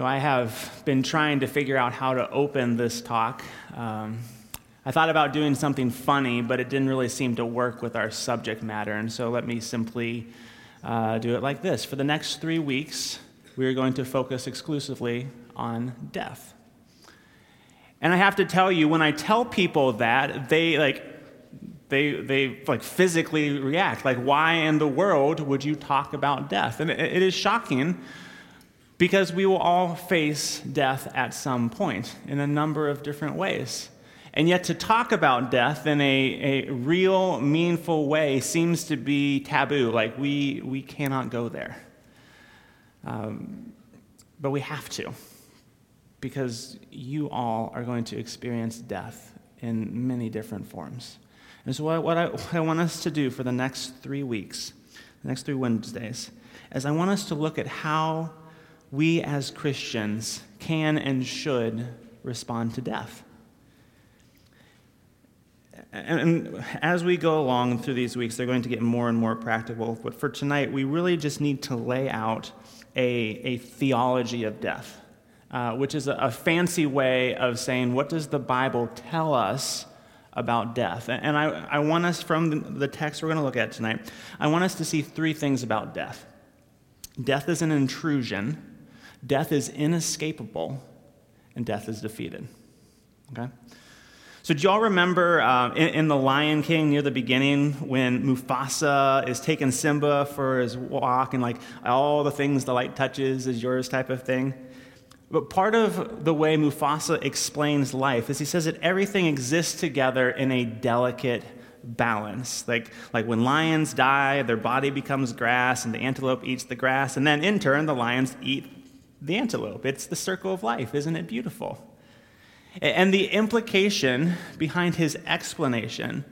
Know, I have been trying to figure out how to open this talk. Um, I thought about doing something funny, but it didn't really seem to work with our subject matter, and so let me simply uh, do it like this. For the next three weeks, we are going to focus exclusively on death. And I have to tell you, when I tell people that, they like they they like physically react. Like, why in the world would you talk about death? And it, it is shocking because we will all face death at some point in a number of different ways. And yet, to talk about death in a, a real, meaningful way seems to be taboo. Like, we, we cannot go there. Um, but we have to, because you all are going to experience death in many different forms. And so, what, what, I, what I want us to do for the next three weeks, the next three Wednesdays, is I want us to look at how we as Christians can and should respond to death. And as we go along through these weeks, they're going to get more and more practical. But for tonight, we really just need to lay out a, a theology of death, uh, which is a, a, fancy way of saying, what does the Bible tell us about death? And I, I want us, from the text we're going to look at tonight, I want us to see three things about death death is an intrusion, death is inescapable, and death is defeated. Okay? So, do y'all remember uh, in, in, The Lion King near the beginning when Mufasa is taking Simba for his walk and like all the things the light touches is yours type of thing? But part of the way Mufasa explains life is he says that everything exists together in a delicate balance. Like, like when lions die, their body becomes grass and the antelope eats the grass, and then in turn, the lions eat the antelope. It's the circle of life. Isn't it beautiful? And the implication behind his explanation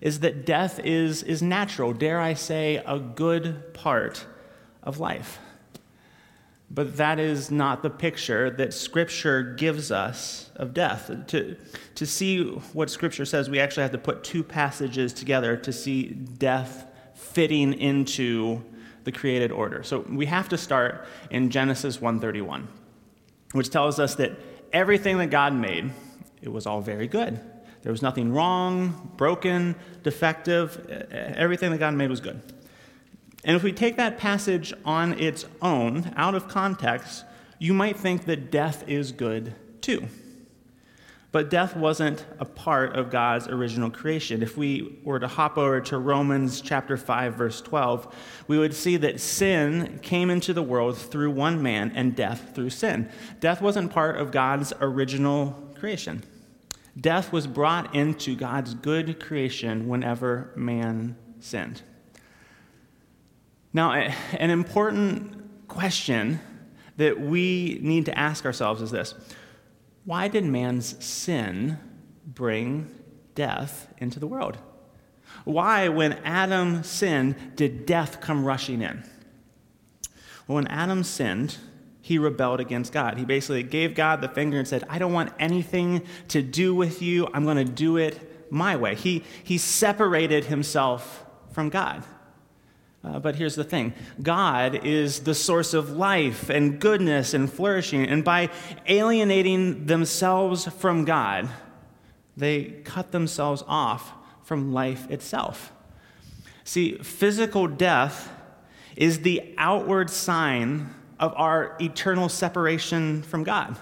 is that death is, is natural, dare I say, a good part of life. But that is not the picture that Scripture gives us of death. To, to see what Scripture says, we actually have to put two passages together to see death fitting into the created order. So we have to start in Genesis 1:31, which tells us that everything that God made, it was all very good. There was nothing wrong, broken, defective. Everything that God made was good. And if we take that passage on its own, out of context, you might think that death is good too. But death wasn't a part of God's original creation. If we were to hop over to Romans chapter 5 verse 12, we would see that sin came into the world through one man and death through sin. Death wasn't part of God's original creation. Death was brought into God's good creation whenever man sinned. Now, an important question that we need to ask ourselves is this why did man's sin bring death into the world? Why, when Adam sinned, did death come rushing in? Well, when Adam sinned, he rebelled against God. He basically gave God the finger and said, I don't want anything to do with you. I'm going to do it my way. He, he separated himself from God. Uh, but here's the thing God is the source of life and goodness and flourishing. And by alienating themselves from God, they cut themselves off from life itself. See, physical death is the outward sign of our eternal separation from God.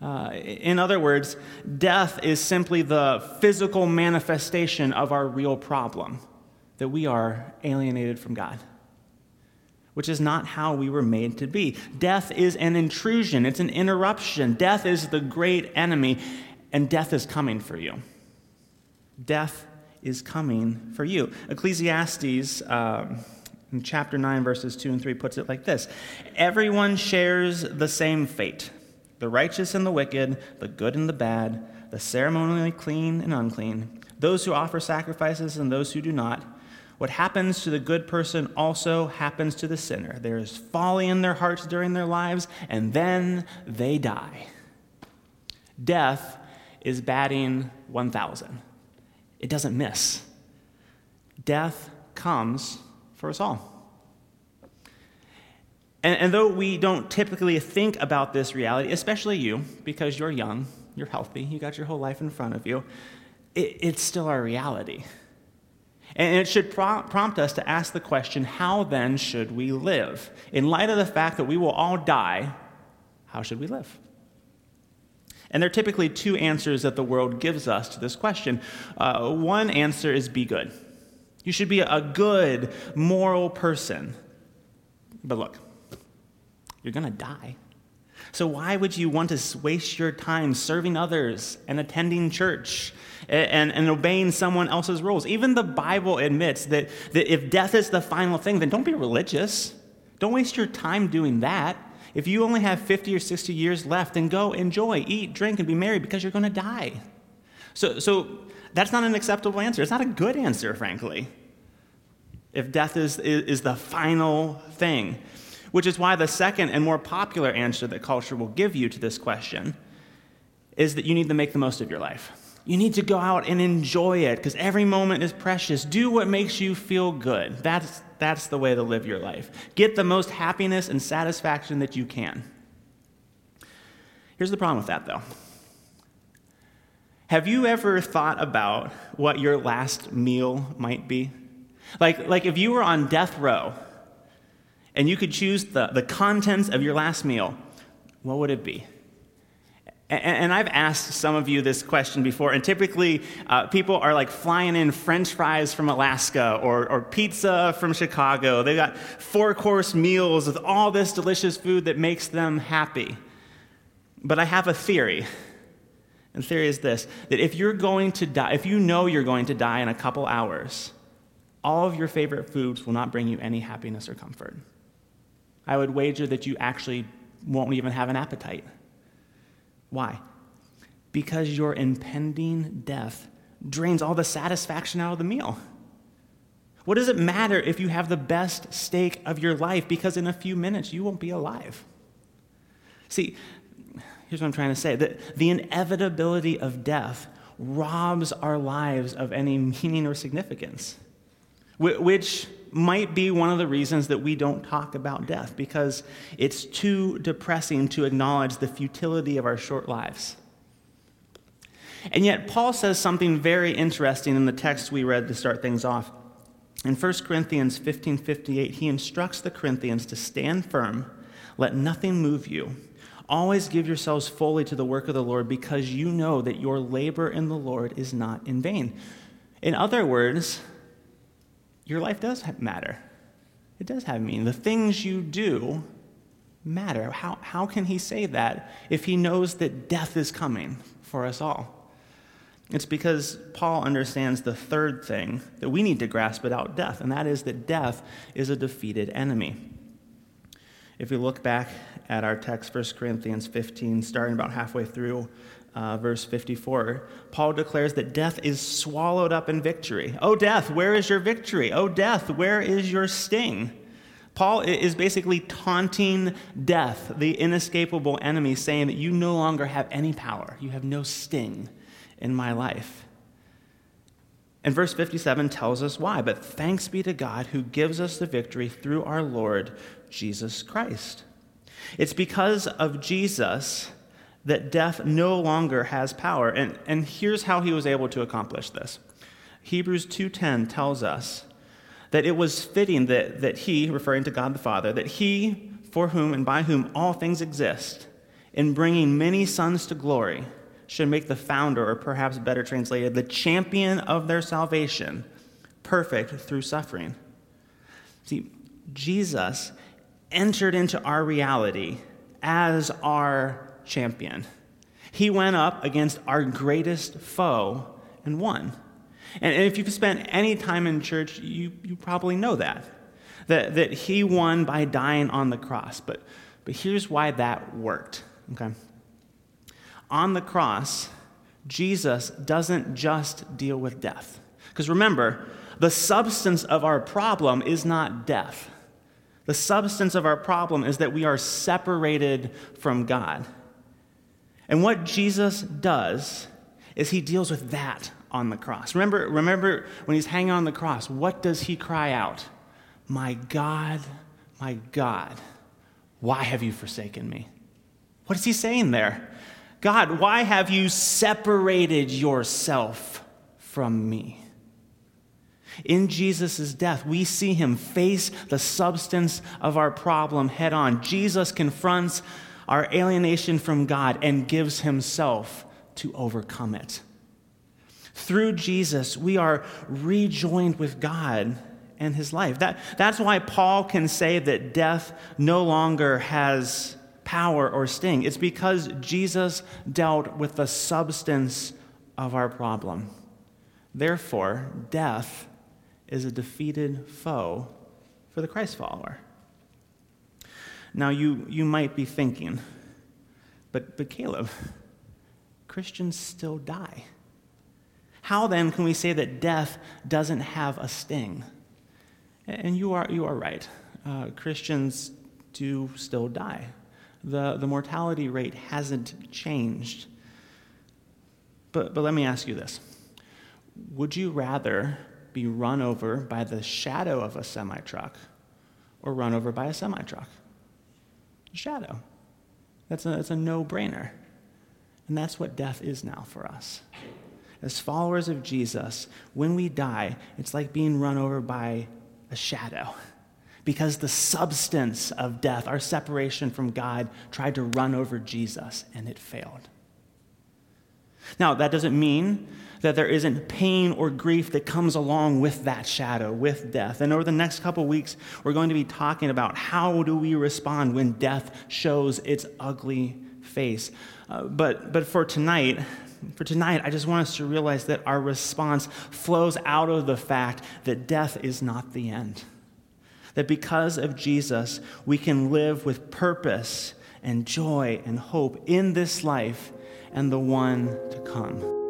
Uh, in other words, death is simply the physical manifestation of our real problem that we are alienated from God, which is not how we were made to be. Death is an intrusion, it's an interruption. Death is the great enemy, and death is coming for you. Death is coming for you. Ecclesiastes. Um, in chapter 9, verses 2 and 3 puts it like this Everyone shares the same fate the righteous and the wicked, the good and the bad, the ceremonially clean and unclean, those who offer sacrifices and those who do not. What happens to the good person also happens to the sinner. There is folly in their hearts during their lives, and then they die. Death is batting 1,000. It doesn't miss. Death comes for us all. And, and though we don't typically think about this reality, especially you, because you're young, you're healthy, you got your whole life in front of you, it, it's still our reality. And it should prompt us to ask the question how then should we live? In light of the fact that we will all die, how should we live? And there are typically two answers that the world gives us to this question. Uh, one answer is be good. You should be a good, moral person. But look, you're going to die. So, why would you want to waste your time serving others and attending church and, and, obeying someone else's rules? Even the Bible admits that, that if death is the final thing, then don't be religious. Don't waste your time doing that. If you only have 50 or 60 years left, then go enjoy, eat, drink, and be merry because you're going to die. So, so that's not an acceptable answer. It's not a good answer, frankly, if death is, is, is the final thing. Which is why the second and more popular answer that culture will give you to this question is that you need to make the most of your life. You need to go out and enjoy it because every moment is precious. Do what makes you feel good. That's, that's the way to live your life. Get the most happiness and satisfaction that you can. Here's the problem with that, though. Have you ever thought about what your last meal might be? Like, like if you were on death row and you could choose the, the contents of your last meal, what would it be? And, I've asked some of you this question before, and typically uh, people are like flying in French fries from Alaska or, or pizza from Chicago. They've got four course meals with all this delicious food that makes them happy. But I have a theory. And the theory is this that if you're going to die, if you know you're going to die in a couple hours, all of your favorite foods will not bring you any happiness or comfort. I would wager that you actually won't even have an appetite. Why? Because your impending death drains all the satisfaction out of the meal. What does it matter if you have the best steak of your life? Because in a few minutes you won't be alive. See, here's what I'm trying to say that the inevitability of death robs our lives of any meaning or significance, which might be one of the reasons that we don't talk about death, because it's too depressing to acknowledge the futility of our short lives. And yet, Paul says something very interesting in the text we read to start things off. In 1 Corinthians 15 58, he instructs the Corinthians to stand firm, let nothing move you. Always give yourselves fully to the work of the Lord because you know that your labor in the Lord is not in vain. In other words, your life does matter. It does have meaning. The things you do matter. How, how can he say that if he knows that death is coming for us all? It's because Paul understands the third thing that we need to grasp about death, and that is that death is a defeated enemy. If we look back at our text, 1 Corinthians 15, starting about halfway through, uh, verse 54, Paul declares that death is swallowed up in victory. Oh, death, where is your victory? Oh, death, where is your sting? Paul is basically taunting death, the inescapable enemy, saying that you no longer have any power. You have no sting in my life. And verse 57 tells us why. But thanks be to God who gives us the victory through our Lord Jesus Christ. It's because of Jesus that death no longer has power. And, and here's how he was able to accomplish this. Hebrews 2:10 tells us that it was fitting that, that he, referring to God the Father, that he, for whom and by whom all things exist, in bringing many sons to glory, should make the founder, or perhaps better translated, the champion of their salvation, perfect through suffering. See, Jesus entered into our reality as our champion. He went up against our greatest foe and won. And if you've spent any time in church, you, you probably know that, that. That he won by dying on the cross. But, but here's why that worked. Okay? On the cross, Jesus doesn't just deal with death. Because remember, the substance of our problem is not death. The substance of our problem is that we are separated from God. And what Jesus does is he deals with that on the cross. Remember, remember when he's hanging on the cross, what does he cry out? My God, my God, Why have you forsaken me? What is he saying there? God, why have you separated yourself from me? In Jesus' death, we see him face the substance of our problem head on. Jesus confronts our alienation from God and gives himself to overcome it. Through Jesus, we are rejoined with God and his life. That, that's why Paul can say that death no longer has power or sting. It's because Jesus dealt with the substance of our problem. Therefore, death is a defeated foe for the Christ follower. Now, you, you might be thinking, but, but Caleb, Christians still die. How then can we say that death doesn't have a sting? And you are, you are right. Uh, Christians do still die. The, the mortality rate hasn't changed. But, but let me ask you this Would you rather be run over by the shadow of a semi truck or run over by a semi truck? Shadow. That's a, that's a no brainer. And that's what death is now for us. As followers of Jesus, when we die, it's like being run over by a shadow. Because the substance of death, our separation from God, tried to run over Jesus and it failed. Now, that doesn't mean that there isn't pain or grief that comes along with that shadow, with death. And over the next couple weeks, we're going to be talking about how do we respond when death shows its ugly face. Uh, but, but for tonight, for tonight, I just want us to realize that our response flows out of the fact that death is not the end. That because of Jesus, we can live with purpose and joy and hope in this life and the one to come.